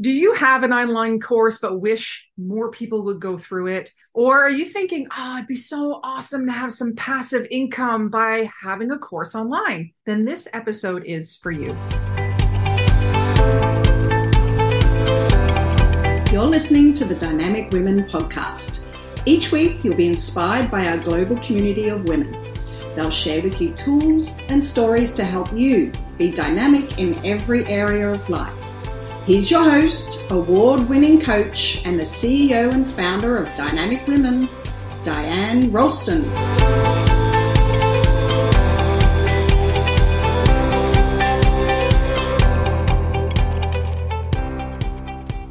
Do you have an online course but wish more people would go through it? Or are you thinking, oh, it'd be so awesome to have some passive income by having a course online? Then this episode is for you. You're listening to the Dynamic Women podcast. Each week, you'll be inspired by our global community of women. They'll share with you tools and stories to help you be dynamic in every area of life. He's your host, award winning coach, and the CEO and founder of Dynamic Women, Diane Rolston.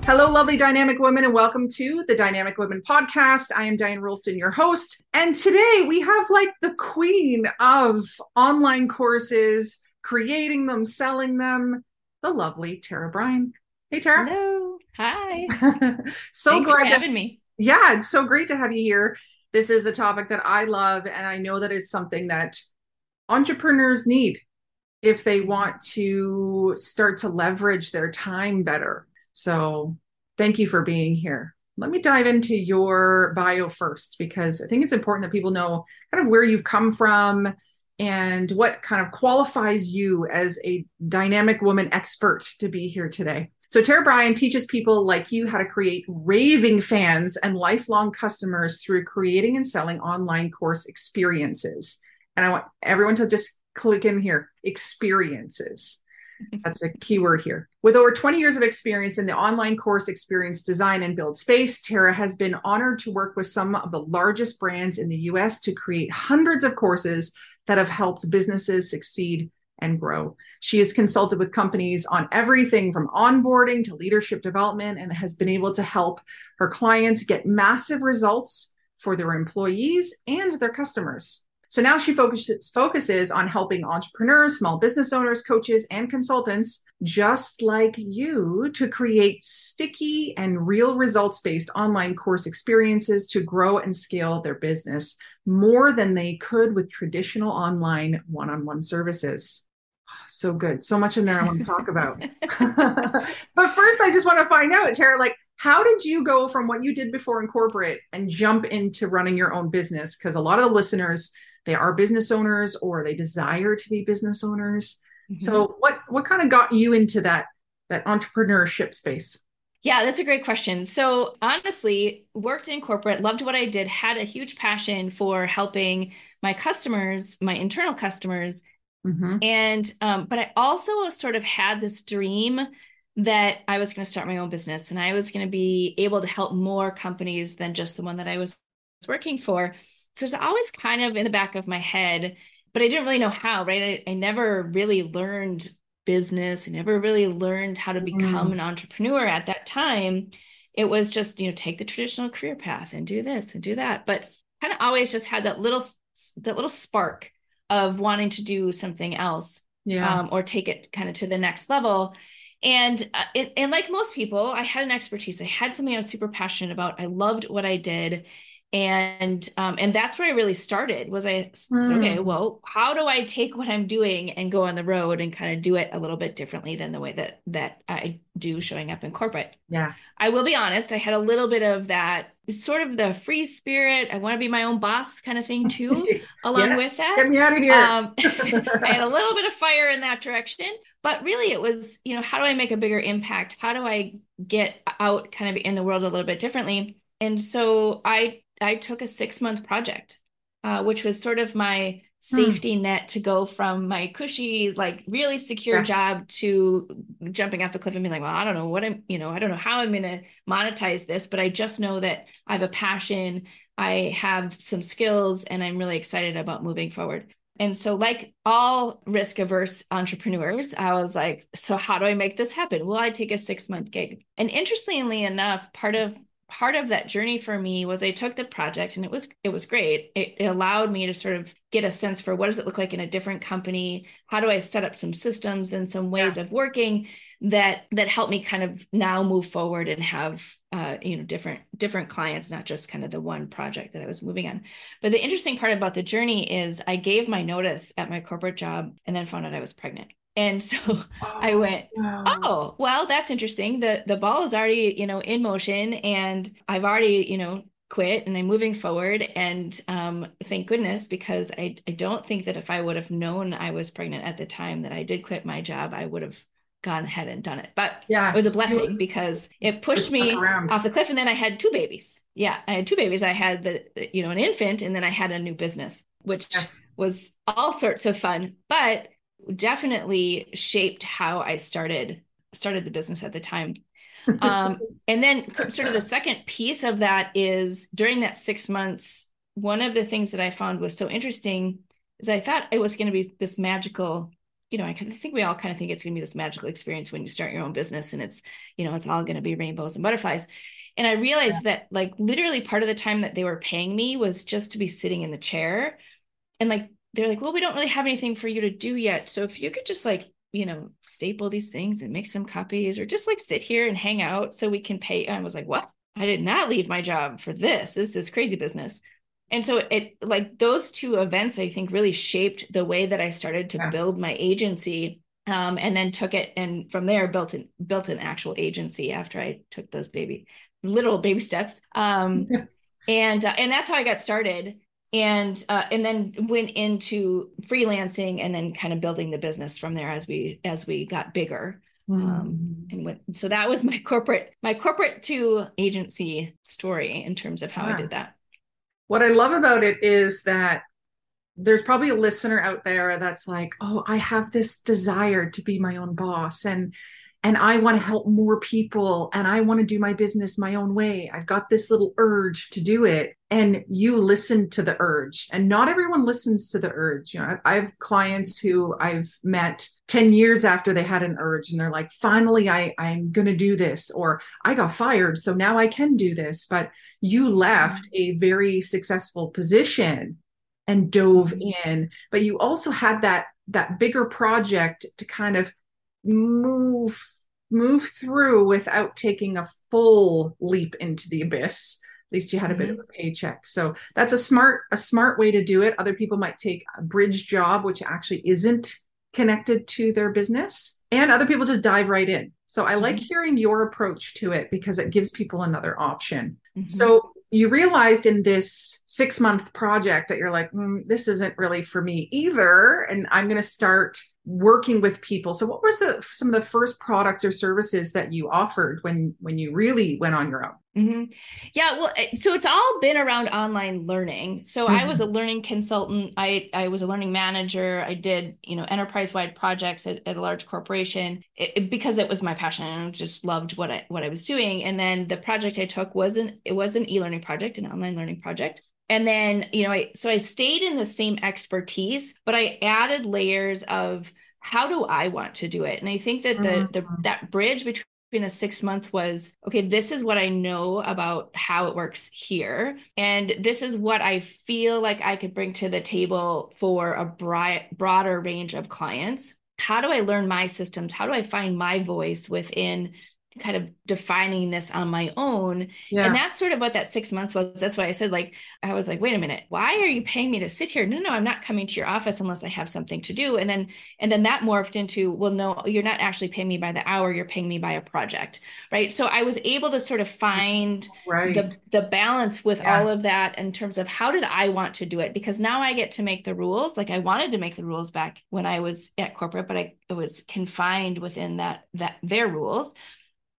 Hello, lovely dynamic women, and welcome to the Dynamic Women podcast. I am Diane Rolston, your host. And today we have like the queen of online courses, creating them, selling them, the lovely Tara Bryan. Hey, Tara. Hello. Hi. so Thanks glad for having me. yeah, it's so great to have you here. This is a topic that I love, and I know that it's something that entrepreneurs need if they want to start to leverage their time better. So, thank you for being here. Let me dive into your bio first because I think it's important that people know kind of where you've come from and what kind of qualifies you as a dynamic woman expert to be here today. So, Tara Bryan teaches people like you how to create raving fans and lifelong customers through creating and selling online course experiences. And I want everyone to just click in here experiences. That's the key word here. With over 20 years of experience in the online course experience design and build space, Tara has been honored to work with some of the largest brands in the US to create hundreds of courses that have helped businesses succeed and grow. She has consulted with companies on everything from onboarding to leadership development and has been able to help her clients get massive results for their employees and their customers. So now she focuses focuses on helping entrepreneurs, small business owners, coaches, and consultants just like you to create sticky and real results based online course experiences to grow and scale their business more than they could with traditional online one-on-one services. So good. So much in there I want to talk about. but first I just want to find out Tara like how did you go from what you did before in corporate and jump into running your own business because a lot of the listeners they are business owners or they desire to be business owners Mhm. so what what kind of got you into that that entrepreneurship space yeah, that's a great question. So, honestly, worked in corporate, loved what I did, had a huge passion for helping my customers, my internal customers. mm-hmm. And, um, but I also sort of had this dream that I was going to start my own business and I was going to be able to help more companies than just the one that I was working for. So, it's always kind of in the back of my head, but I didn't really know how, right? I, I never really learned business. I never really learned how to become Mm. an entrepreneur at that time. It was just, you know, take the traditional career path and do this and do that. But kind of always just had that little that little spark of wanting to do something else yeah um, or take it kind of to the next level. And uh, it, and like most people, I had an expertise. I had something I was super passionate about. I loved what I did, and um, and that's where I really started. Was I said, okay? Mm. Well, how do I take what I'm doing and go on the road and kind of do it a little bit differently than the way that that I do showing up in corporate? yeah I will be honest, I had a little bit of that sort of the free spirit. I want to be my own boss kind of thing too, along Yeah, with that. get me out of here Um, I had a little bit of fire in that direction, but really it was, you know, how do I make a bigger impact? How do I get out kind of in the world a little bit differently? And so I I took a six month project, uh, which was sort of my safety net to go from my cushy, like really secure Yeah. job to jumping off the cliff and being like, well, I don't know what I'm, you know, I don't know how I'm going to monetize this, but I just know that I have a passion, I have some skills, and I'm really excited about moving forward. And so, like all risk averse entrepreneurs, I was like, so how do I make this happen? Will I take a six month gig? And interestingly enough, part of part of that journey for me was I took the project and it was it was great. It, it allowed me to sort of get a sense for what does it look like in a different company? How do I set up some systems and some ways of working that that help me kind of now move forward and have uh, you know different different clients, not just kind of the one project that I was moving on. But the interesting part about the journey is I gave my notice at my corporate job and then found out I was pregnant. And so oh, I went, wow. oh, well, that's interesting. The the ball is already, you know, in motion and I've already, you know, quit and I'm moving forward. And um, thank goodness, because I, I don't think that if I would have known I was pregnant at the time that I did quit my job, I would have gone ahead and done it. But yeah, it was a blessing because it pushed me around. off the cliff. And then I had two babies. Yeah, I had two babies. I had the, you know, an infant and then I had a new business, which yes. was all sorts of fun, but definitely shaped how I started started the business at the time. Um, and then sort of the second piece of that is during that six months, one of the things that I found was so interesting is I thought it was going to be this magical you know, I think we all kind of think it's going to be this magical experience when you start your own business and it's, you know, it's all going to be rainbows and butterflies. And I realized yeah. that like literally part of the time that they were paying me was just to be sitting in the chair. And like, they're like, well, we don't really have anything for you to do yet. So if you could just like, you know, staple these things and make some copies or just like sit here and hang out so we can pay. I was like, what? I did not leave my job for this. This is crazy business and so it like those two events i think really shaped the way that i started to yeah. build my agency um, and then took it and from there built an built an actual agency after i took those baby little baby steps um, and uh, and that's how i got started and uh, and then went into freelancing and then kind of building the business from there as we as we got bigger mm. um, and went so that was my corporate my corporate to agency story in terms of how yeah. i did that what I love about it is that there's probably a listener out there that's like, "Oh, I have this desire to be my own boss and and I want to help more people and I want to do my business my own way. I've got this little urge to do it. And you listen to the urge. And not everyone listens to the urge. You know, I have clients who I've met 10 years after they had an urge and they're like, finally, I, I'm going to do this, or I got fired. So now I can do this. But you left a very successful position and dove mm-hmm. in. But you also had that that bigger project to kind of move move through without taking a full leap into the abyss at least you had a bit mm-hmm. of a paycheck so that's a smart a smart way to do it other people might take a bridge job which actually isn't connected to their business and other people just dive right in so i like mm-hmm. hearing your approach to it because it gives people another option mm-hmm. so you realized in this six month project that you're like mm, this isn't really for me either and i'm going to start working with people so what was the, some of the first products or services that you offered when when you really went on your own mm-hmm. yeah well so it's all been around online learning so mm-hmm. i was a mm-hmm. learning consultant i i was a learning manager i did you know enterprise wide projects at, at, a large corporation it, it, because it was my passion and just loved what i what i was doing and then the project i took wasn't it was an e-learning project an online learning project and then you know i so i stayed in the same expertise but i added layers of how do i want to do it? And i think that the, mm-hmm. the that bridge between the six month was okay this is what i know about how it works here and this is what i feel like i could bring to the table for a broad, broader range of clients. How do i learn my systems? How do i find my voice within kind of defining this on my own. Yeah. And that's sort of what that six months was. That's why I said, like, I was like, wait a minute, why are you paying me to sit here? No, no, I'm not coming to your office unless I have something to do. And then, and then that morphed into, well, no, you're not actually paying me by the hour, you're paying me by a project. Right. So I was able to sort of find right. the the balance with yeah. all of that in terms of how did I want to do it? Because now I get to make the rules. Like I wanted to make the rules back when I was at corporate, but I was confined within that that their rules.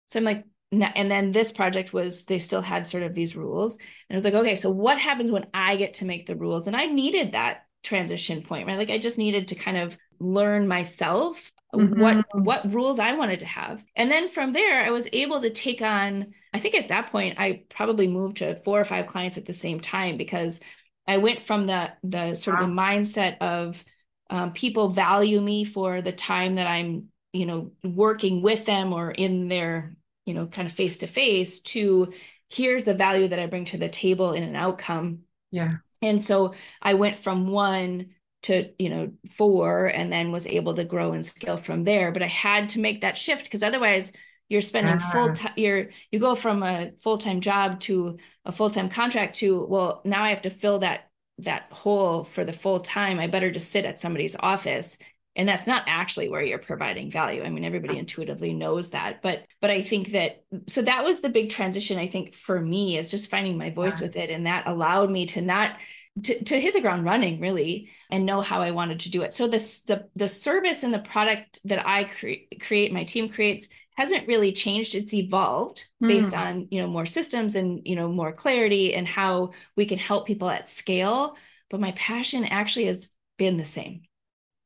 So I'm like, and then this project was they still had sort of these rules and i was like okay so what happens when i get to make the rules and i needed that transition point right like i just needed to kind of learn myself mm-hmm. what what rules i wanted to have and then from there i was able to take on i think at that point i probably moved to four or five clients at the same time because i went from the the sort wow. of the mindset of um, people value me for the time that i'm you know working with them or in their you know kind of face to face to here's a value that i bring to the table in an outcome. Yeah. And so i went from one to you know four and then was able to grow and scale from there. But i had to make that shift because otherwise you're spending uh-huh. full time you're you go from a full-time job to a full-time contract to well now i have to fill that that hole for the full time. I better just sit at somebody's office and that's not actually where you're providing value. I mean everybody intuitively knows that but but i think that so that was the big transition i think for me is just finding my voice yeah. with it. And that allowed me to not to, to hit the ground running really and know how i wanted to do it. So this the the service and the product that i cre- create my team creates hasn't really changed. It's evolved mm. based on you know more systems and you know more clarity and how we can help people at scale. But my passion actually has been the same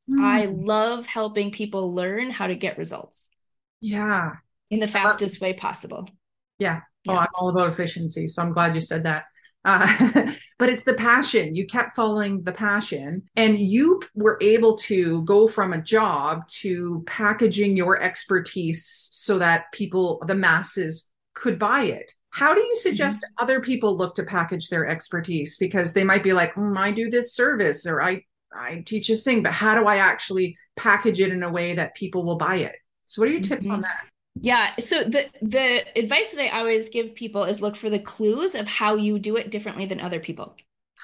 Mm. I love helping people learn how to get results. Yeah. In the fastest way possible. Yeah. Oh, yeah. Oh, I'm all about efficiency. So I'm glad you said that. Uh, but it's the passion. You kept following the passion, and you were able to go from a job to packaging your expertise so that people, the masses, could buy it. How do you suggest mm-hmm. other people look to package their expertise? Because they might be like, mm, I do this service, or I I teach a sing, but how do I actually package it in a way that people will buy it? So what are your tips mm-hmm. on that? Yeah. So the the advice that I always give people is look for the clues of how you do it differently than other people.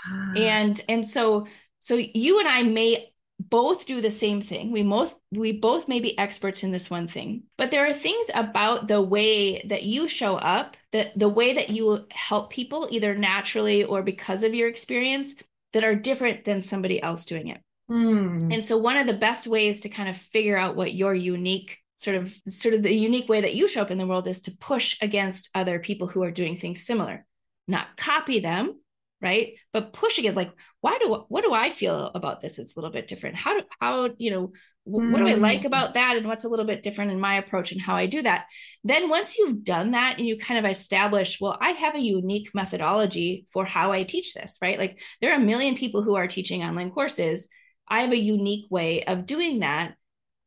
Ah. and and so so you and I may both do the same thing. We both we both may be experts in this one thing, but there are things about the way that you show up, that the way that you help people either naturally or because of your experience that are different than somebody else doing it. Mm. And so one of the best ways to kind of figure out what your unique sort of sort of the unique way that you show up in the world is to push against other people who are doing things similar. Not copy them, right? But pushing it like why do what do I feel about this? It's a little bit different. How do how you know mm. what do I like mm. about that and what's a little bit different in my approach and how I do that? Then once you've done that and you kind of establish, well, I have a unique methodology for how I teach this, right? Like there are a million people who are teaching online courses. I have a unique way of doing that,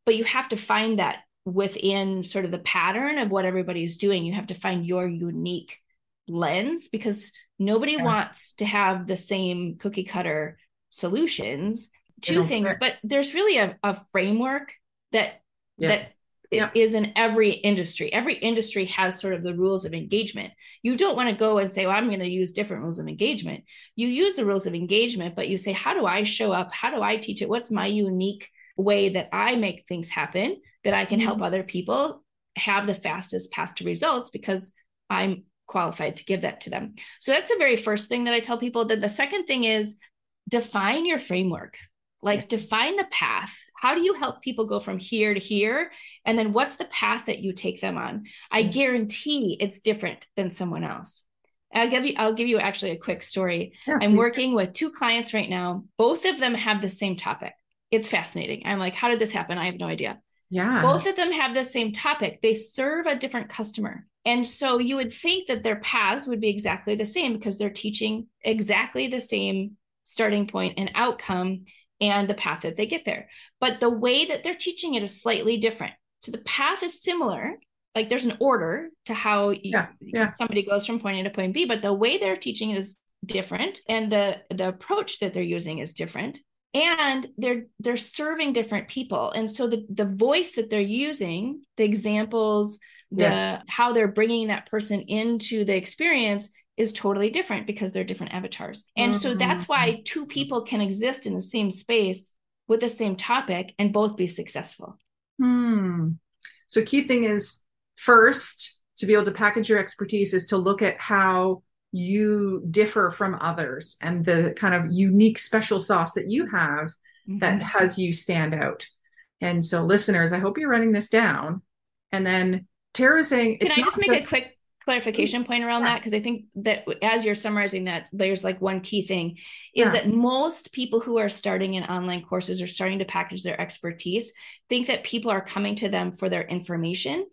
but you have to find that within sort of the pattern of what everybody's doing. You have to find your unique lens because nobody yeah. wants to have the same cookie cutter solutions two things care. but there's really a, a framework that yeah. that yeah. is in every industry every industry has sort of the rules of engagement you don't want to go and say well i'm going to use different rules of engagement you use the rules of engagement but you say how do i show up how do i teach it what's my unique way that i make things happen that i can mm-hmm. help other people have the fastest path to results because i'm qualified to give that to them. So that's the very first thing that i tell people. Then the second thing is define your framework. Like define the path. How do you help people go from here to here? And then what's the path that you take them on? I mm. guarantee it's different than someone else. I'll give you i'll give you actually a quick story. I'm working with two clients right now. Both of them have the same topic. It's fascinating. I'm like how did this happen? I have no idea. Yeah. Both of them have the same topic. They serve a different customer and so you would think that their paths would be exactly the same because they're teaching exactly the same starting point and outcome and the path that they get there. But the way that they're teaching it is slightly different. So the path is similar, like there's an order to how yeah, yeah. somebody goes from point A to point B, but the way they're teaching it is different and the the approach that they're using is different and they're they're serving different people and so the the voice that they're using the examples the yes. how they're bringing that person into the experience is totally different because they're different avatars. And mm-hmm. so that's why two people can exist in the same space with the same topic and both be successful. Hmm. So key thing is first to be able to package your expertise is to look at how you differ from others and the kind of unique special sauce that you have mm-hmm. that has you stand out. And so listeners, I hope you're writing this down. And then Tara saying, Can I just make just- a quick clarification point around that because I think that as you're summarizing that, there's like one key thing is yeah. that most people who are starting in online courses or starting to package their expertise think that people are coming to them for their information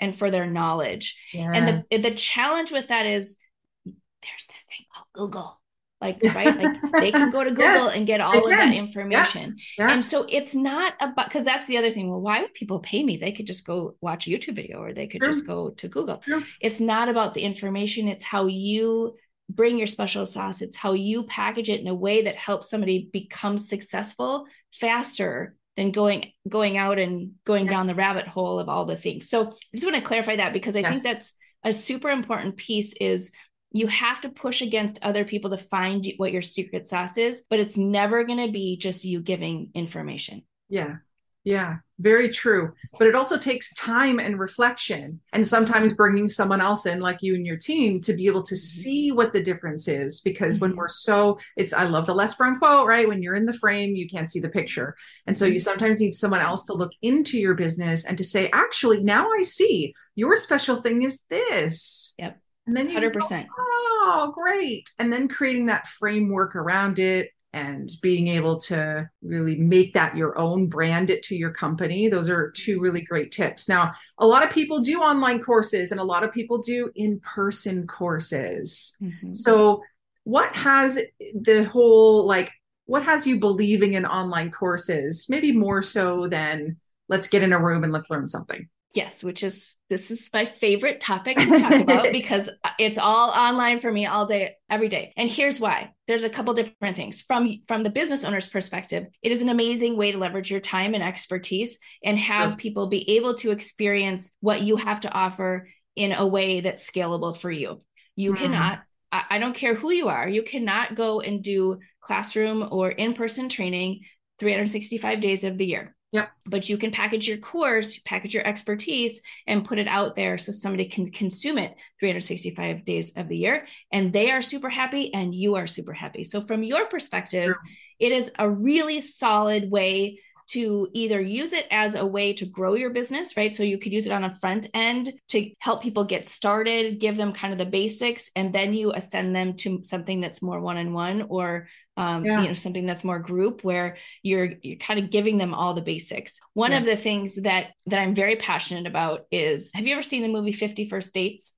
and for their knowledge. Yes. And the the challenge with that is there's this thing called Google like right? Like they can go to google yes, and get all of that information yeah, yeah. and so it's not about because that's the other thing. Well why would people pay me? They could just go watch a youtube video or they could just go to google. It's not about the information. It's how you bring your special sauce. It's how you package it in a way that helps somebody become successful faster than going going out and going yeah. down the rabbit hole of all the things. So i just want to clarify that because i yes. think that's a super important piece is you have to push against other people to find what your secret sauce is, but it's never going to be just you giving information. Yeah. Yeah, very true. But it also takes time and reflection, and sometimes bringing someone else in, like you and your team, to be able to Mm-hmm. see what the difference is. Because when Mhm. we're so, it's, I love the Les Brown quote, right? When you're in the frame, you can't see the picture. And so Mm-hmm. you sometimes need someone else to look into your business and to say, actually, now I see your special thing is this. Yep. And then you Hundred go, percent. oh, great. And then creating that framework around it and being able to really make that your own, brand it to your company. Those are two really great tips. Now, a lot of people do online courses and a lot of people do in person courses. Mhm. So, what has the whole like, what has you believing in online courses? Maybe more so than let's get in a room and let's learn something. Yes, which is this is my favorite topic to talk about because it's all online for me all day every day. And here's why. There's a couple different things. From from the business owner's perspective, it is an amazing way to leverage your time and expertise and have Sure. people be able to experience what you have to offer in a way that's scalable for you. You Mhm. cannot I I don't care who you are. You cannot go and do classroom or in-person training 365 days of the year Yep. but you can package your course, package your expertise, and put it out there so somebody can consume it 365 days of the year. And they are super happy, and you are super happy. So, from your perspective, True. it is a really solid way to either use it as a way to grow your business, right? So you could use it on a front end to help people get started, give them kind of the basics, and then you ascend them to something that's more one-on-one or um, Yeah. you know something that's more group where you're you're kind of giving them all the basics. One Yeah. of the things that that I'm very passionate about is have you ever seen the movie 50 First Dates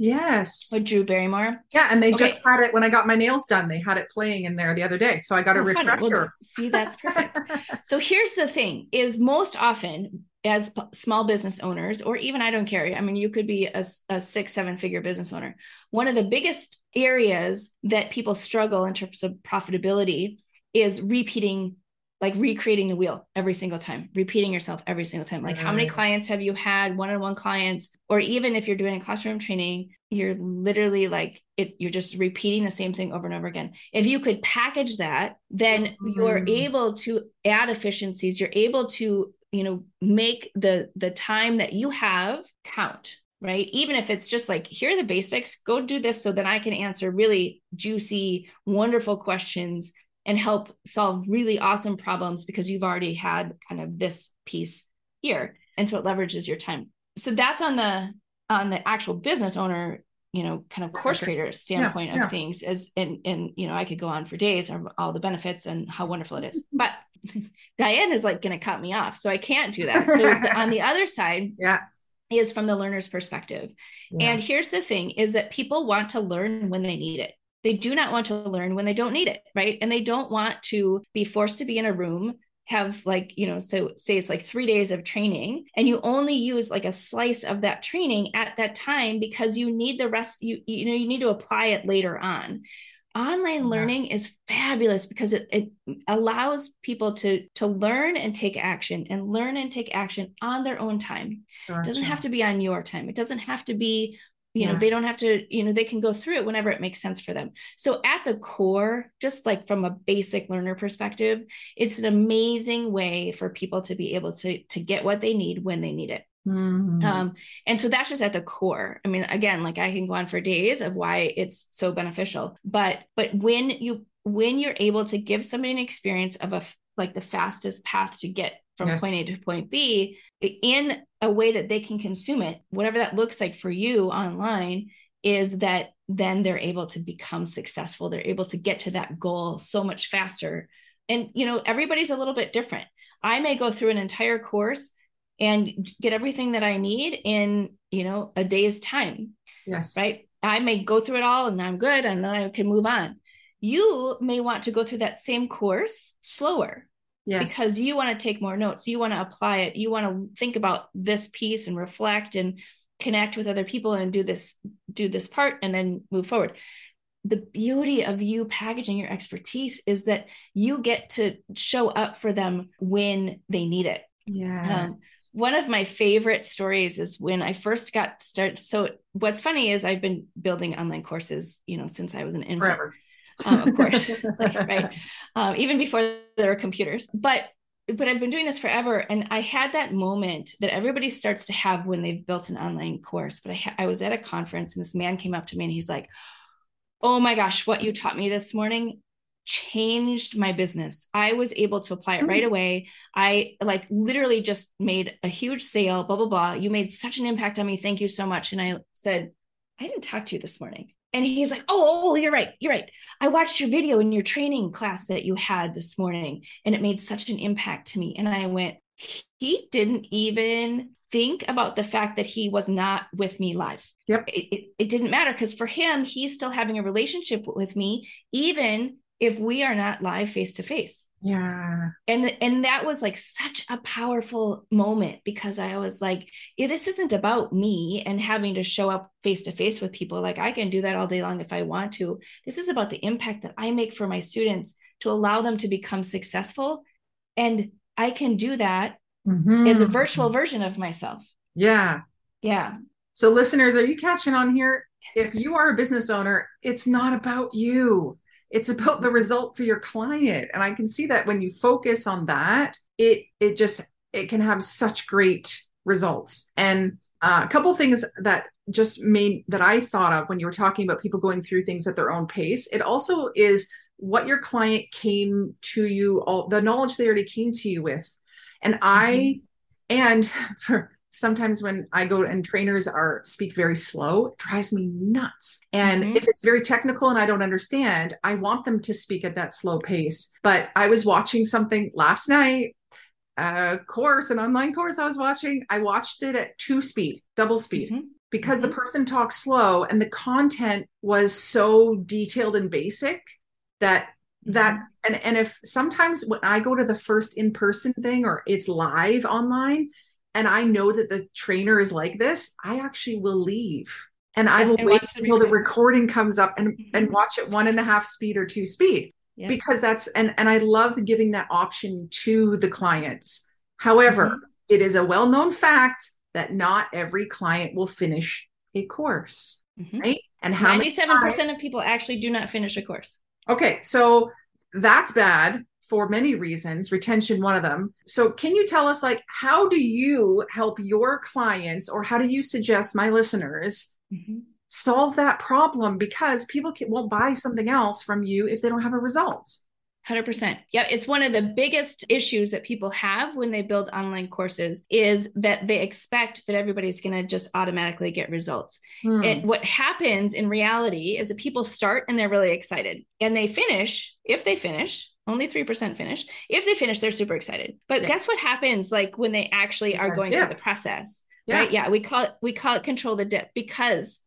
Yes. with Drew Barrymore? Yeah, and they Okay. just had it when I got my nails done. They had it playing in there the other day, so I got a Oh. Well, refresher. see, that's perfect. So here's the thing is most often as p- small business owners, or even I don't care. I mean, you could be a, a six, seven figure business owner. One of the biggest areas that people struggle in terms of profitability is repeating, like recreating the wheel every single time, repeating yourself every single time. Like how many clients have you had, one-on-one clients, or even if you're doing classroom training, you're literally like it, you're just repeating the same thing over and over again. If you could package that, then you're Mhm. able to add efficiencies. You're able to, you know, make the the time that you have count, right? Even if it's just like, here are the basics, go do this so that I can answer really juicy, wonderful questions and help solve really awesome problems because you've already had kind of this piece here. And so it leverages your time. So that's on the on the actual business owner, you know, kind of course creator standpoint yeah. of things as and and you know, I could go on for days of all the benefits and how wonderful it is. But Diane is like going to cut me off, so I can't do that. So on the other side Yeah. is from the learner's perspective. yeah. And here's the thing is that people want to learn when they need it. They do not want to learn when they don't need it, right? And they don't want to be forced to be in a room have like you know so say it's like 3 days of training and you only use like a slice of that training at that time because you need the rest you you know you need to apply it later on online Yeah. learning is fabulous because it, it allows people to to learn and take action and learn and take action on their own time it doesn't have to be on your time it doesn't have to be you know they don't have to you know they can go through it whenever it makes sense for them so at the core just like from a basic learner perspective it's an amazing way for people to be able to to get what they need when they need it Mhm. um, and so that's just at the core. I mean, again, like I can go on for days of why it's so beneficial. But but when you when you're able to give somebody an experience of a like the fastest path to get from Yes. point A to point B in a way that they can consume it, whatever that looks like for you online, is that then they're able to become successful. They're able to get to that goal so much faster. And you know, everybody's a little bit different. I may go through an entire course and get everything that I need in, you know, a day's time, yes. right? I may go through it all and I'm good and then I can move on. You may want to go through that same course slower Yes. because you want to take more notes. You want to apply it. You want to think about this piece and reflect and connect with other people and do this, do this part and then move forward. The beauty of you packaging your expertise is that you get to show up for them when they need it. yeah. Um, one of my favorite stories is when I first got started. So what's funny is I've been building online courses, you know, since I was an infant, Forever. Um, of course, right? Um, even before there were computers. But but I've been doing this forever. And I had that moment that everybody starts to have when they've built an online course. But I, ha- I was at a conference and this man came up to me and he's like, Oh my gosh, what you taught me this morning changed my business. I was able to apply it right mm. away. I like literally just made a huge sale, blah, blah, blah. You made such an impact on me. Thank you so much. And I said, I didn't talk to you this morning. And he's like, oh, oh, oh, you're right. You're right. I watched your video in your training class that you had this morning, and it made such an impact to me. And I went, he didn't even think about the fact that he was not with me live. Yep. It, it, it didn't matter because for him, he's still having a relationship with me, even if we are not live face to face yeah. And and that was like such a powerful moment because i was like yeah, this isn't about me and having to show up face to face with people. Like i can do that all day long if i want to. This is about the impact that i make for my students to allow them to become successful and i can do that mm-hmm. as a virtual version of myself. Yeah. Yeah. So listeners are you catching on here? If you are a business owner it's not about you it's about the result for your client. And i can see that when you focus on that it it just it can have such great results. And uh, a couple things that just made that i thought of when you were talking about people going through things at their own pace it also is what your client came to you all the knowledge they already came to you with. And i mm-hmm. and for sometimes when I go and trainers are speak very slow, it drives me nuts. And mm-hmm. if it's very technical and I don't understand, I want them to speak at that slow pace. But I was watching something last night, a course, an online course I was watching. I watched it at two speed, double speed. Mm-hmm. Because mm-hmm. the person talks slow and the content was so detailed and basic that that mm-hmm. and and if sometimes when I go to the first in-person thing or it's live online, and I know that the trainer is like this, I actually will leave and I will and wait until the recording comes up and, mm-hmm. and watch it one and a half speed or two speed. Yeah. Because that's and and I love giving that option to the clients. However, mm-hmm. it is a well-known fact that not every client will finish a course. Mm-hmm. Right. And how 97% of people actually do not finish a course. Okay. So that's bad for many reasons, retention one of them. So can you tell us like how do you help your clients or how do you suggest my listeners mm-hmm. solve that problem because people can, won't buy something else from you if they don't have a result? 100%. Yeah, it's one of the biggest issues that people have when they build online courses is that they expect that everybody's going to just automatically get results. Hmm. And what happens in reality is that people start and they're really excited and they finish, if they finish, only 3% finish. If they finish, they're super excited. But yeah. guess what happens like when they actually are going yeah. through the process? Yeah. Right? Yeah, we call it we call it control the dip because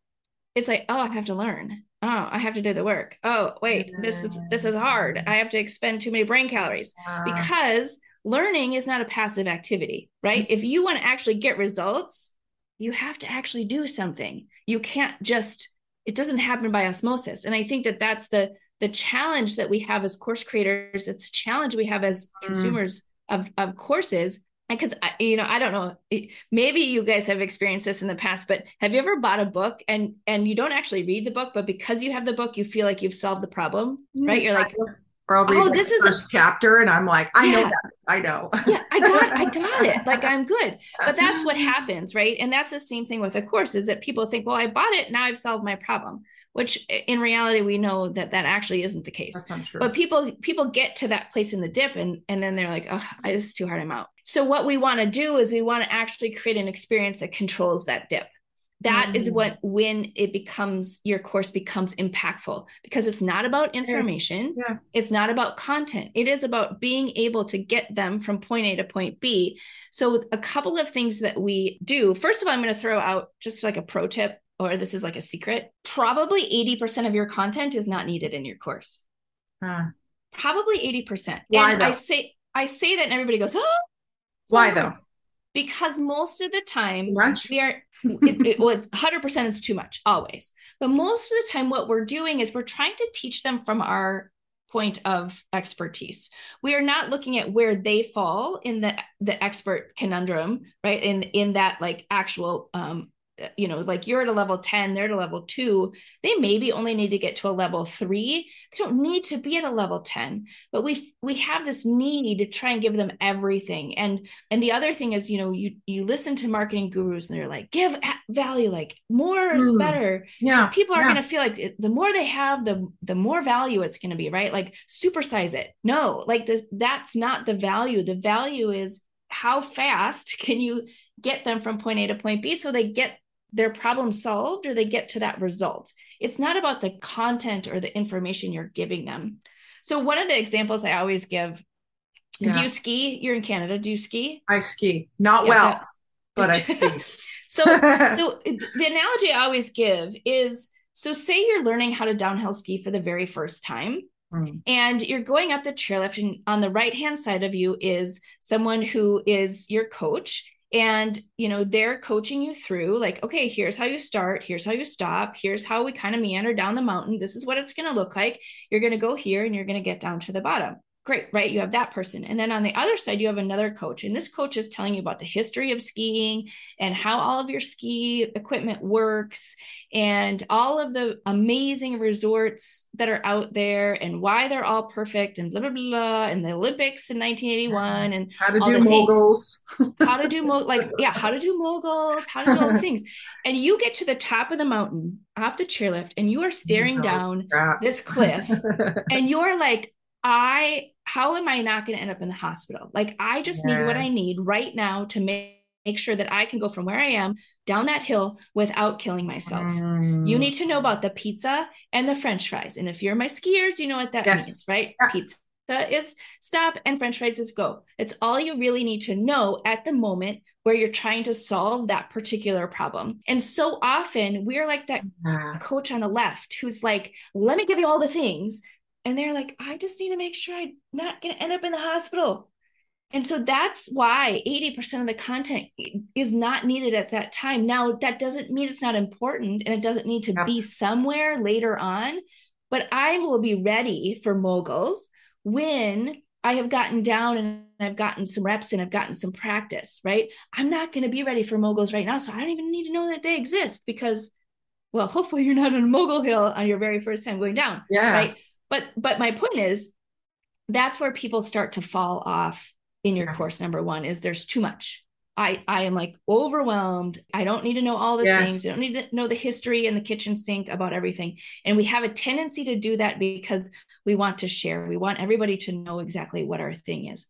it's like, oh, I have to learn. Oh, I have to do the work. Oh, wait, this is this is hard. I have to expend too many brain calories because learning is not a passive activity, right? Mm-hmm. If you want to actually get results, you have to actually do something. You can't just it doesn't happen by osmosis. And I think that that's the the challenge that we have as course creators it's a challenge we have as mm. consumers of, of courses because you know i don't know maybe you guys have experienced this in the past but have you ever bought a book and and you don't actually read the book but because you have the book you feel like you've solved the problem mm, right you're like or I'll read oh, this is a chapter and I'm like, I yeah. know that. I know. yeah, I got I got it. Like I'm good. But that's what happens, right? And that's the same thing with a course is that people think, well, I bought it, now I've solved my problem which in reality we know that that actually isn't the case. That's not true but people people get to that place in the dip and and then they're like oh this is too hard i'm out. So what we want to do is we want to actually create an experience that controls that dip. That mm-hmm. is what when it becomes your course becomes impactful because it's not about information. Yeah. it's not about content. It is about being able to get them from point a to point b. So a couple of things that we do first of all i'm going to throw out just like a pro tip or this is like a secret, probably 80% of your content is not needed in your course. Huh. Probably 80%. Why and though? I say I say that and everybody goes, "Oh." Why though? Because most of the time we are it, it, well, it's 100% it's too much always. But most of the time what we're doing is we're trying to teach them from our point of expertise. We are not looking at where they fall in the the expert conundrum, right? In in that like actual um you know, like you're at a level 10, they're at a level two, they maybe only need to get to a level three. They don't need to be at a level 10, but we we have this need to try and give them everything. And and the other thing is, you know, you you listen to marketing gurus and they're like, give value, like more is mm, better. Yeah. People are yeah. going to feel like the more they have, the the more value it's going to be, right? Like supersize it. No, like the, that's not the value. The value is how fast can you get them from point A to point B so they get their problem solved or they get to that result. It's not about the content or the information you're giving them. So, one of the examples I always give yeah. do you ski? You're in Canada. Do you ski? I ski. Not well, but I ski. so, so the analogy I always give is so, say you're learning how to downhill ski for the very first time. Mm. And you're going up the chairlift, and on the right hand side of you is someone who is your coach and you know they're coaching you through like okay here's how you start here's how you stop here's how we kind of meander down the mountain this is what it's going to look like you're going to go here and you're going to get down to the bottom great, right? You have that person. And then on the other side, you have another coach. And this coach is telling you about the history of skiing and how all of your ski equipment works and all of the amazing resorts that are out there and why they're all perfect and blah, blah, blah. And the Olympics in 1981 uh-huh. and how to do moguls. how to do, mo- like, yeah, how to do moguls, how to do all the things. And you get to the top of the mountain off the chairlift and you are staring oh, down crap. this cliff and you're like, I, how am I not going to end up in the hospital? Like, I just yes. need what I need right now to make, make sure that I can go from where I am down that hill without killing myself. Mm. You need to know about the pizza and the french fries. And if you're my skiers, you know what that yes. means, right? Yeah. Pizza is stop and french fries is go. It's all you really need to know at the moment where you're trying to solve that particular problem. And so often we're like that yeah. coach on the left who's like, let me give you all the things and they're like i just need to make sure i'm not going to end up in the hospital and so that's why 80% of the content is not needed at that time now that doesn't mean it's not important and it doesn't need to yeah. be somewhere later on but i will be ready for moguls when I have gotten down and I've gotten some reps and I've gotten some practice, right? I'm not going to be ready for moguls right now. So I don't even need to know that they exist because, well, hopefully you're not on a mogul hill on your very first time going down. Yeah. Right. But but my point is that's where people start to fall off in your course number 1 is there's too much. I I am like overwhelmed. I don't need to know all the yes. things. I don't need to know the history and the kitchen sink about everything. And we have a tendency to do that because we want to share. We want everybody to know exactly what our thing is.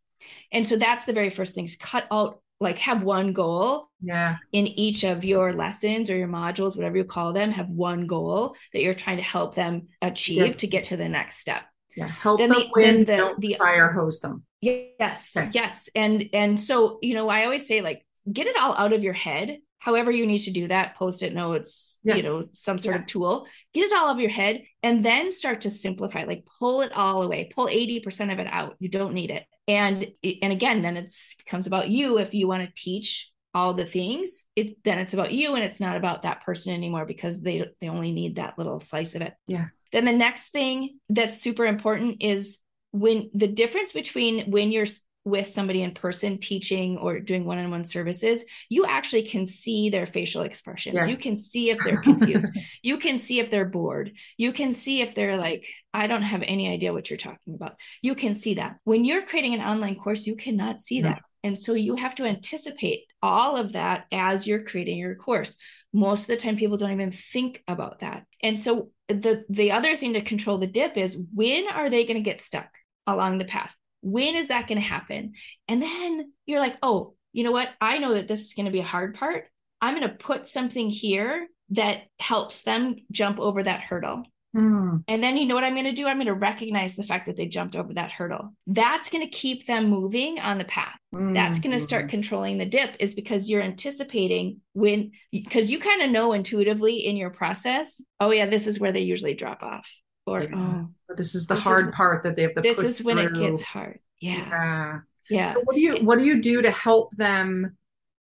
And so that's the very first thing. Cut out like have one goal yeah in each of your lessons or your modules whatever you call them have one goal that you're trying to help them achieve yeah. to get to the next step yeah help then them the, win, then the, the fire hose them yes okay. yes and and so you know i always say like get it all out of your head however you need to do that post-it notes yeah. you know some sort yeah. of tool get it all out of your head and then start to simplify like pull it all away pull 80% of it out you don't need it and and again then it's becomes about you. If you want to teach all the things it then it's about you and it's not about that person anymore because they they only need that little slice of it. Yeah. Then the next thing that's super important is when the difference between when you're with somebody in person teaching or doing one-on-one services you actually can see their facial expressions. Yes. you can see if they're confused. You can see if they're bored. You can see if they're like i don't have any idea what you're talking about. You can see that. When you're creating an online course you cannot see that. And so you have to anticipate all of that as you're creating your course. Most of the time people don't even think about that. And so the the other thing to control the dip is when are they going to get stuck along the path when is that going to happen? And then you're like, oh, you know what? I know that this is going to be a hard part. I'm going to put something here that helps them jump over that hurdle. Mm. And then you know what I'm going to do? I'm going to recognize the fact that they jumped over that hurdle. That's going to keep them moving on the path. Mm. That's going to start hmm. controlling the dip, is because you're anticipating when, because you kind of know intuitively in your process, oh, yeah, this is where they usually drop off or yeah. oh, this is the this hard is, part that they have to this is when through. it gets hard. Yeah. Yeah. Yeah. So what do you what do you do to help them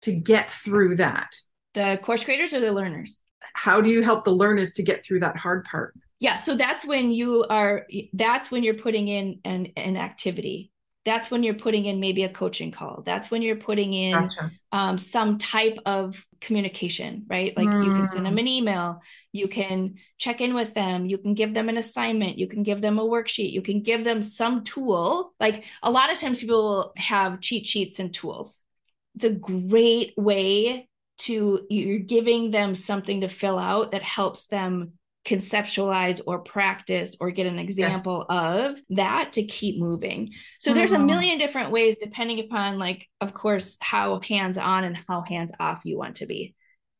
to get through that? The course creators or the learners? How do you help the learners to get through that hard part? Yeah so that's when you are that's when you're putting in an, an activity that's when you're putting in maybe a coaching call. That's when you're putting in gotcha. um, some type of communication, right? Like mm. you can send them mm. an email, you can check in with them, you can give them an assignment, you can give them a worksheet, you can give them some tool. Like a lot of times people will have cheat sheets and tools. It's a great way to, you're giving them something to fill out that helps them conceptualize or practice or get an example yes. of that to keep moving. So there's mm-hmm. a million different ways depending upon like of course how hands on and how hands off you want to be.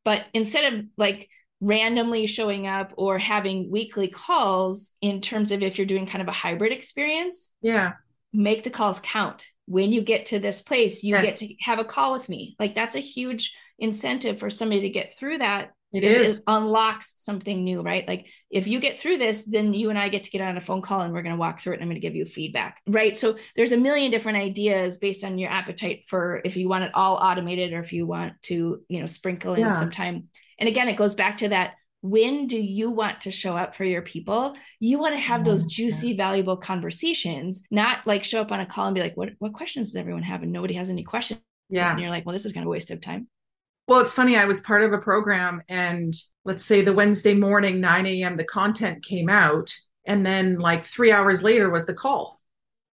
But instead of like randomly showing up or having weekly calls in terms of if you're doing kind of a hybrid experience, yeah, make the calls count. When you get to this place, you yes. get to have a call with me. Like that's a huge incentive for somebody to get through that it is. It unlocks something new, right? Like if you get through this, then you and I get to get on a phone call and we're going to walk through it and I'm going to give you feedback, right? So there's a million different ideas based on your appetite for if you want it all automated or if you want to, you know, sprinkle in yeah. some time. And again, it goes back to that when do you want to show up for your people you want to have those mm-hmm. juicy valuable conversations not like show up on a call and be like what what questions does everyone have and nobody has any questions yeah and you're like well this is kind of a waste of time well, it's funny. I was part of a program, and let's say the Wednesday morning, 9 a.m., the content came out. And then, like three hours later, was the call.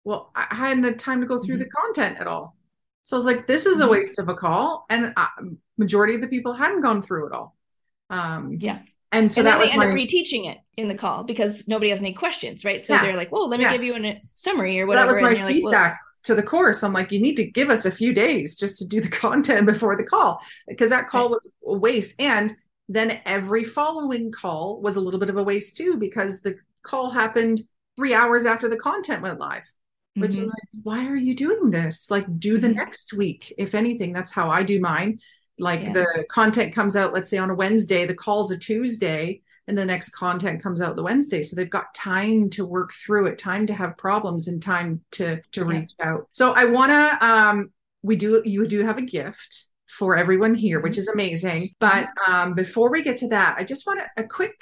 Well, I hadn't had time to go through mm-hmm. the content at all. So I was like, this is a mm-hmm. waste of a call. And uh, majority of the people hadn't gone through it all. Um, yeah. And so and that then they end my... up reteaching it in the call because nobody has any questions, right? So yeah. they're like, well, let me yeah. give you a summary or whatever. That was my feedback. Like, well, to the course i'm like you need to give us a few days just to do the content before the call because that call was a waste and then every following call was a little bit of a waste too because the call happened three hours after the content went live which mm-hmm. like why are you doing this like do the mm-hmm. next week if anything that's how i do mine like yeah. the content comes out let's say on a wednesday the call's a tuesday and the next content comes out the Wednesday. So they've got time to work through it, time to have problems and time to to reach yeah. out. So I wanna um we do you do have a gift for everyone here, which is amazing. But um before we get to that, I just want a, a quick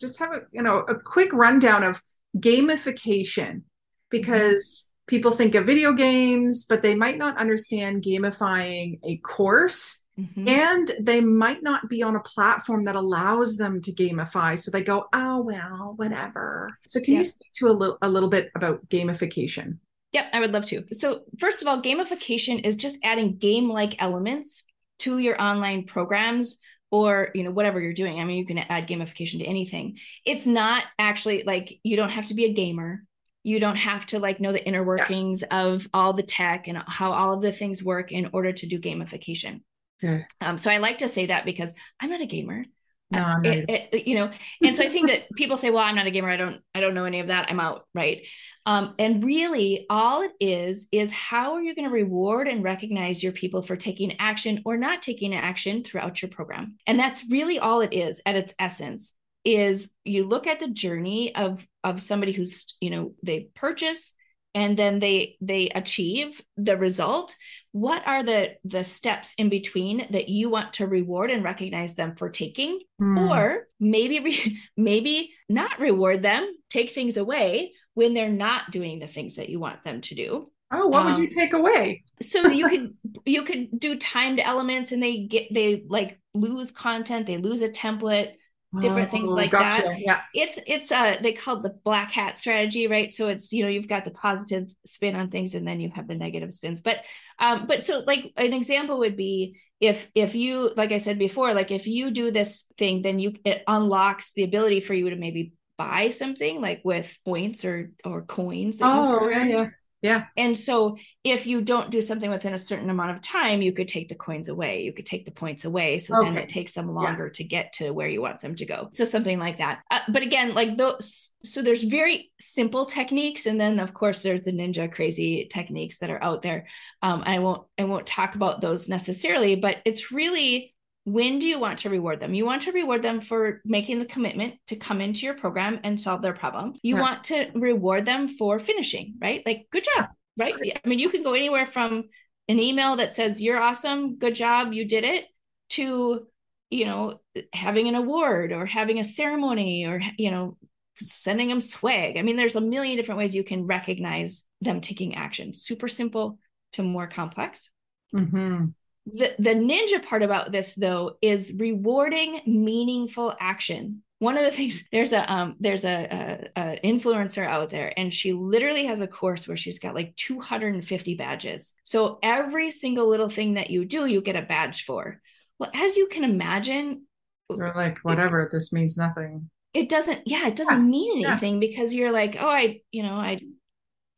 just have a you know a quick rundown of gamification because people think of video games, but they might not understand gamifying a course Mm-hmm. And they might not be on a platform that allows them to gamify. So they go, oh, well, whatever. So can yeah. you speak to a, little a little bit about gamification? Yep, I would love to. So, first of all, gamification is just adding game like elements to your online programs or you know whatever you're doing i mean you can add gamification to anything it's not actually like you don't have to be a gamer you don't have to like know the inner workings yeah. of all the tech and how all of the things work in order to do gamification Good. Um, so I like to say that because I'm not a gamer. No, I'm not it, it, you know, and so I think that people say, "Well, I'm not a gamer. I don't, I don't know any of that. I'm out." Right. Um, and really, all it is is how are you going to reward and recognize your people for taking action or not taking action throughout your program? And that's really all it is at its essence. Is you look at the journey of of somebody who's you know they purchase and then they they achieve the result what are the the steps in between that you want to reward and recognize them for taking? Mm. or maybe re- maybe not reward them take things away when they're not doing the things that you want them to do. Oh what um, would you um, take away? so you could you could do timed elements and they get they like lose content they lose a template different oh, things like gotcha. that. Yeah. It's it's uh they call it the black hat strategy, right? So it's you know you've got the positive spin on things and then you have the negative spins. But um but so like an example would be if if you like I said before, like if you do this thing, then you it unlocks the ability for you to maybe buy something like with points or or coins. oh yeah, yeah. Yeah. And so if you don't do something within a certain amount of time, you could take the coins away. You could take the points away. So okay. then it takes them longer yeah. to get to where you want them to go. So something like that. Uh, but again, like those, so there's very simple techniques. And then of course there's the ninja crazy techniques that are out there. Um, I won't, I won't talk about those necessarily, but it's really when do you want to reward them? You want to reward them for making the commitment to come into your program and solve their problem. You yeah. want to reward them for finishing, right? Like, good job, right? I mean, you can go anywhere from an email that says, You're awesome, good job, you did it, to, you know, having an award or having a ceremony or, you know, sending them swag. I mean, there's a million different ways you can recognize them taking action. Super simple to more complex. Mm-hmm. The, the ninja part about this though is rewarding meaningful action. One of the things there's a um there's a, a, a, influencer out there and she literally has a course where she's got like 250 badges. So every single little thing that you do you get a badge for. Well as you can imagine you're like whatever it, this means nothing. It doesn't yeah it doesn't yeah. mean anything yeah. because you're like oh i you know i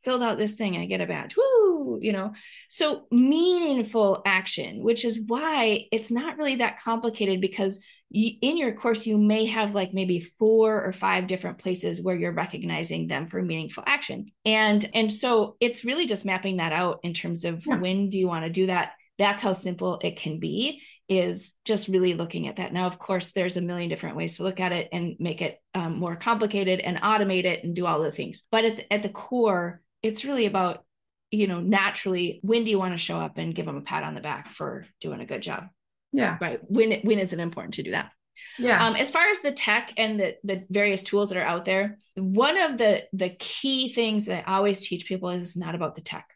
filled out this thing i get a badge. Woo you know so meaningful action which is why it's not really that complicated because in your course you may have like maybe four or five different places where you're recognizing them for meaningful action. And and so it's really just mapping that out in terms of yeah. when do you want to do that. That's how simple it can be is just really looking at that. Now of course there's a million different ways to look at it and make it um, more complicated and automate it and do all the things. But at the, at the core it's really about you know naturally when do you want to show up and give them a pat on the back for doing a good job yeah. Right. When when is it important to do that? Yeah. Um, as far as the tech and the the various tools that are out there, one of the the key things that I always teach people is it's not about the tech.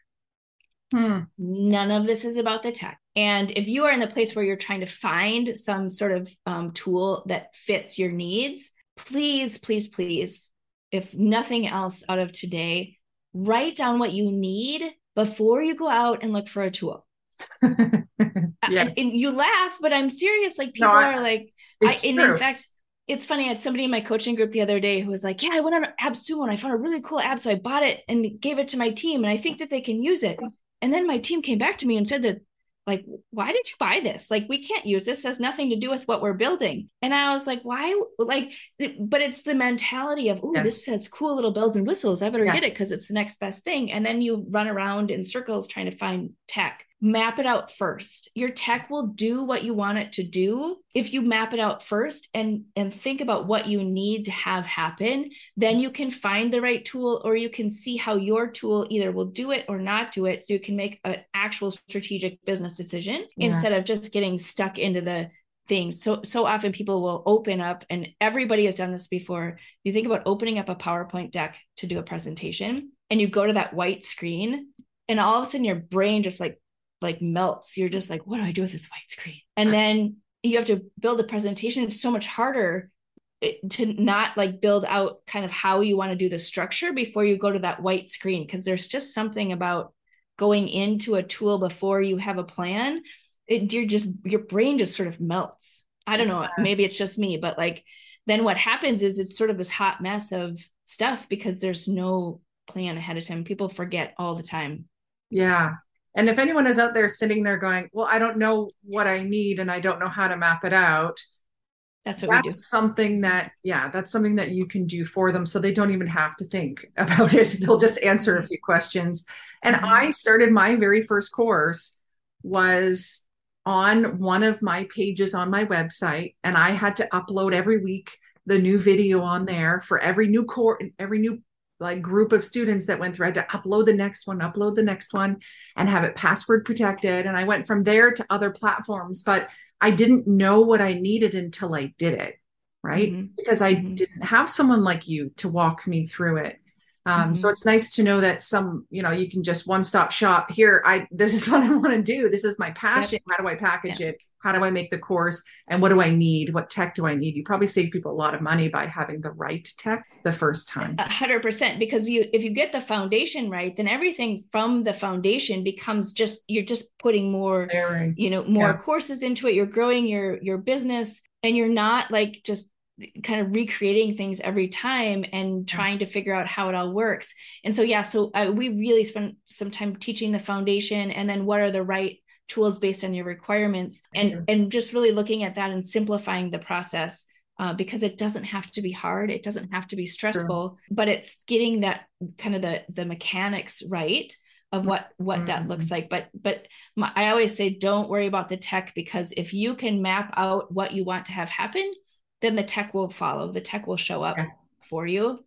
Hmm. None of this is about the tech. And if you are in the place where you're trying to find some sort of um, tool that fits your needs, please, please, please, if nothing else out of today, write down what you need before you go out and look for a tool. yes. and you laugh, but I'm serious. Like people no, I, are like, I, and in fact, it's funny. I had somebody in my coaching group the other day who was like, "Yeah, I went on AppSumo and I found a really cool app, so I bought it and gave it to my team, and I think that they can use it." And then my team came back to me and said that like why did you buy this? Like we can't use this. Has nothing to do with what we're building. And i was like why? Like but it's the mentality of oh yes. this has cool little bells and whistles. I better yeah. get it because it's the next best thing. And then you run around in circles trying to find tech map it out first. Your tech will do what you want it to do if you map it out first and and think about what you need to have happen. Then you can find the right tool or you can see how your tool either will do it or not do it so you can make an actual strategic business decision yeah. instead of just getting stuck into the things so so often people will open up and everybody has done this before. You think about opening up a powerpoint deck to do a presentation and you go to that white screen and all of a sudden your brain just like like melts. You're just like, what do I do with this white screen? And then you have to build a presentation. It's so much harder eh, to not like build out kind of how you want to do the structure before you go to that white screen because there's just something about going into a tool before you have a plan. It, you're just your brain just sort of melts. I don't know maybe it's just me but like then what happens is it's sort of this hot mess of stuff because there's no plan ahead of time. People forget all the time. Yeah and if anyone is out there sitting there going, well, I don't know what I need and I don't know how to map it out. That's what that's we do. something that, yeah, that's something that you can do for them. So they don't even have to think about it. They'll just answer a few questions. And mm-hmm. I started my very first course was on one of my pages on my website. And I had to upload every week the new video on there for every new core, every new like group of students that went through. I had to upload the next one, upload the next one, and have it password protected. And I went from there to other platforms, but I didn't know what I needed until I did it, right? Mm-hmm. Because I mm-hmm. didn't have someone like you to walk me through it. Um, mm-hmm. So it's nice to know that some, you know, you can just one stop shop here. I this is what I want to do. This is my passion. Yep. How do I package yep. it? How do I make the course and what do I need? What tech do I need? You probably save people a lot of money by having the right tech the first time. A hundred percent. Because you, if you get the foundation right, then everything from the foundation becomes just, you're just putting more, you know, more yeah. courses into it. You're growing your, your business and you're not like just kind of recreating things every time and trying to figure out how it all works. And so, yeah, so uh, we really spent some time teaching the foundation and then what are the right tools based on your requirements and mm-hmm. and just really looking at that and simplifying the process uh, because it doesn't have to be hard it doesn't have to be stressful sure. but it's getting that kind of the the mechanics right of what what mm-hmm. that looks like but but my, i always say don't worry about the tech because if you can map out what you want to have happen then the tech will follow the tech will show up yeah. for you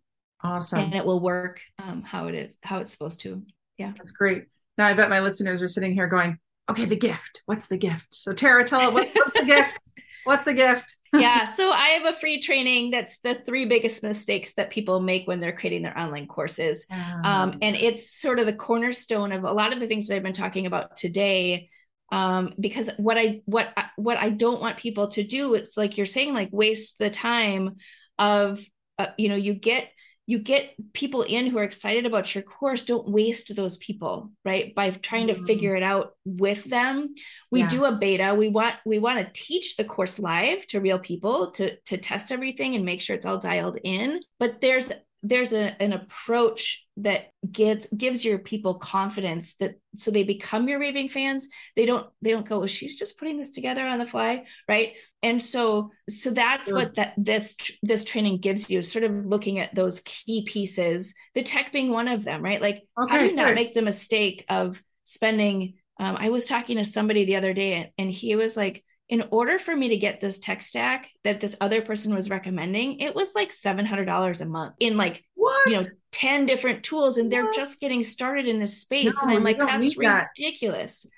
awesome and it will work um, how it is how it's supposed to yeah that's great now i bet my listeners are sitting here going okay, the gift. What's the gift? So Tara, tell what, what's the gift? What's the gift? yeah. So I have a free training that's the three biggest mistakes that people make when they're creating their online courses. Um, and it's sort of the cornerstone of a lot of the things that I've been talking about today. Um, because what I what what I don't want people to do, it's like you're saying, like waste the time of uh, you know, you get you get people in who are excited about your course don't waste those people right by trying mm-hmm. to figure it out with them we yeah. do a beta we want we want to teach the course live to real people to to test everything and make sure it's all dialed in but there's there's a, an approach that gives gives your people confidence that so they become your raving fans. They don't they don't go well, she's just putting this together on the fly right? And so so that's sure. what that this this training gives you sort of looking at those key pieces the tech being one of them right? Like okay, how do you not make the mistake of spending um, i was talking to somebody the other day and, and he was like in order for me to get this tech stack that this other person was recommending, it was like $700 a month in like, what? you know, 10 different tools. And they're just getting started in this space. No, and I'm like, that's ridiculous. That.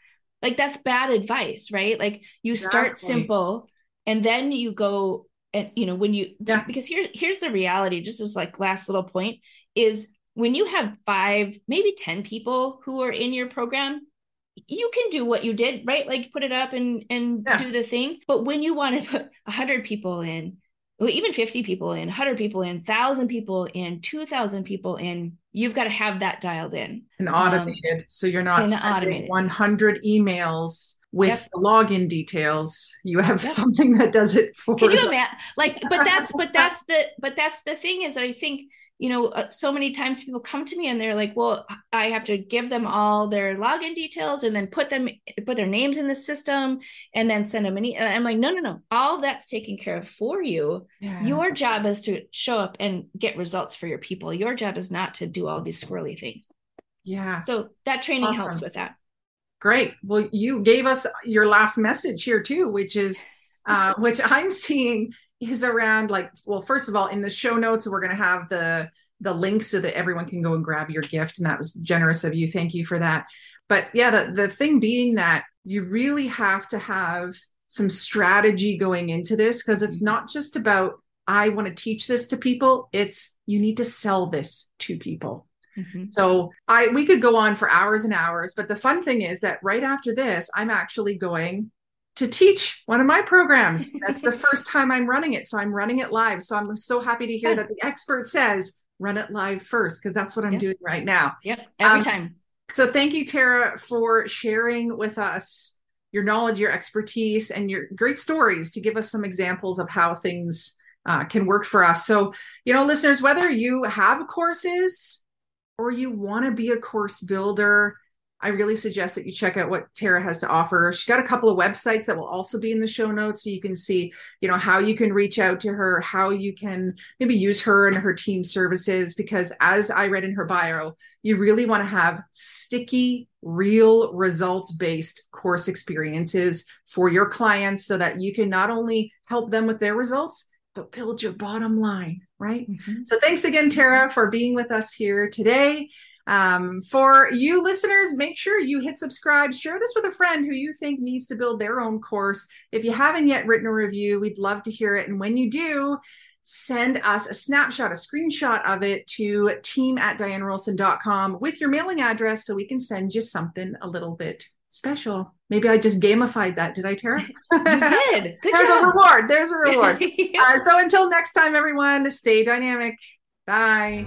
Like, that's bad advice, right? Like, you exactly. start simple and then you go and, you know, when you, yeah. because here, here's the reality, just as like last little point is when you have five, maybe 10 people who are in your program, you can do what you did, right? Like put it up and and yeah. do the thing. But when you want to put 100 people in, well, even 50 people in, 100 people in, 1,000 people in, 2,000 people in, you've got to have that dialed in and automated. Um, so you're not sending automated. 100 emails with yep. the login details. You have yep. something that does it for. Can you imagine? Like, but that's but that's the but that's the thing is that I think you know, uh, so many times people come to me and they're like, well, I have to give them all their login details and then put them, put their names in the system and then send them an email. I'm like, no, no, no, all that's taken care of for you. Yeah. Your job is to show up and get results for your people. Your job is not to do all these squirrely things. Yeah. So that training awesome. helps with that. Great. Well, you gave us your last message here too, which is, uh, which I'm seeing is around like well first of all in the show notes we're going to have the the link so that everyone can go and grab your gift and that was generous of you. Thank you for that. But yeah the, the thing being that you really have to have some strategy going into this because it's not just about i want to teach this to people. It's you need to sell this to people. Mm-hmm. so i we could go on for hours and hours but the fun thing is that right after this i'm actually going to teach one of my programs. That's the first time I'm running it. So I'm running it live. So I'm so happy to hear that the expert says run it live first because that's what I'm yep. doing right now. Yep. Every um, time. So thank you, Tara, for sharing with us your knowledge, your expertise, and your great stories to give us some examples of how things uh, can work for us. So, you know, listeners, whether you have courses or you want to be a course builder, I really suggest that you check out what Tara has to offer. She's got a couple of websites that will also be in the show notes so you can see, you know, how you can reach out to her, how you can maybe use her and her team services because as I read in her bio, you really want to have sticky, real results based course experiences for your clients so that you can not only help them with their results but build your bottom line, right? Mm-hmm. So thanks again Tara for being with us here today. Um, for you listeners, make sure you hit subscribe, share this with a friend who you think needs to build their own course. If you haven't yet written a review, we'd love to hear it. And when you do, send us a snapshot, a screenshot of it to team at dianerolston.com with your mailing address so we can send you something a little bit special. Maybe I just gamified that. Did I, Tara? you did. Good There's job. a reward. There's a reward. yeah. uh, so until next time, everyone, stay dynamic. Bye.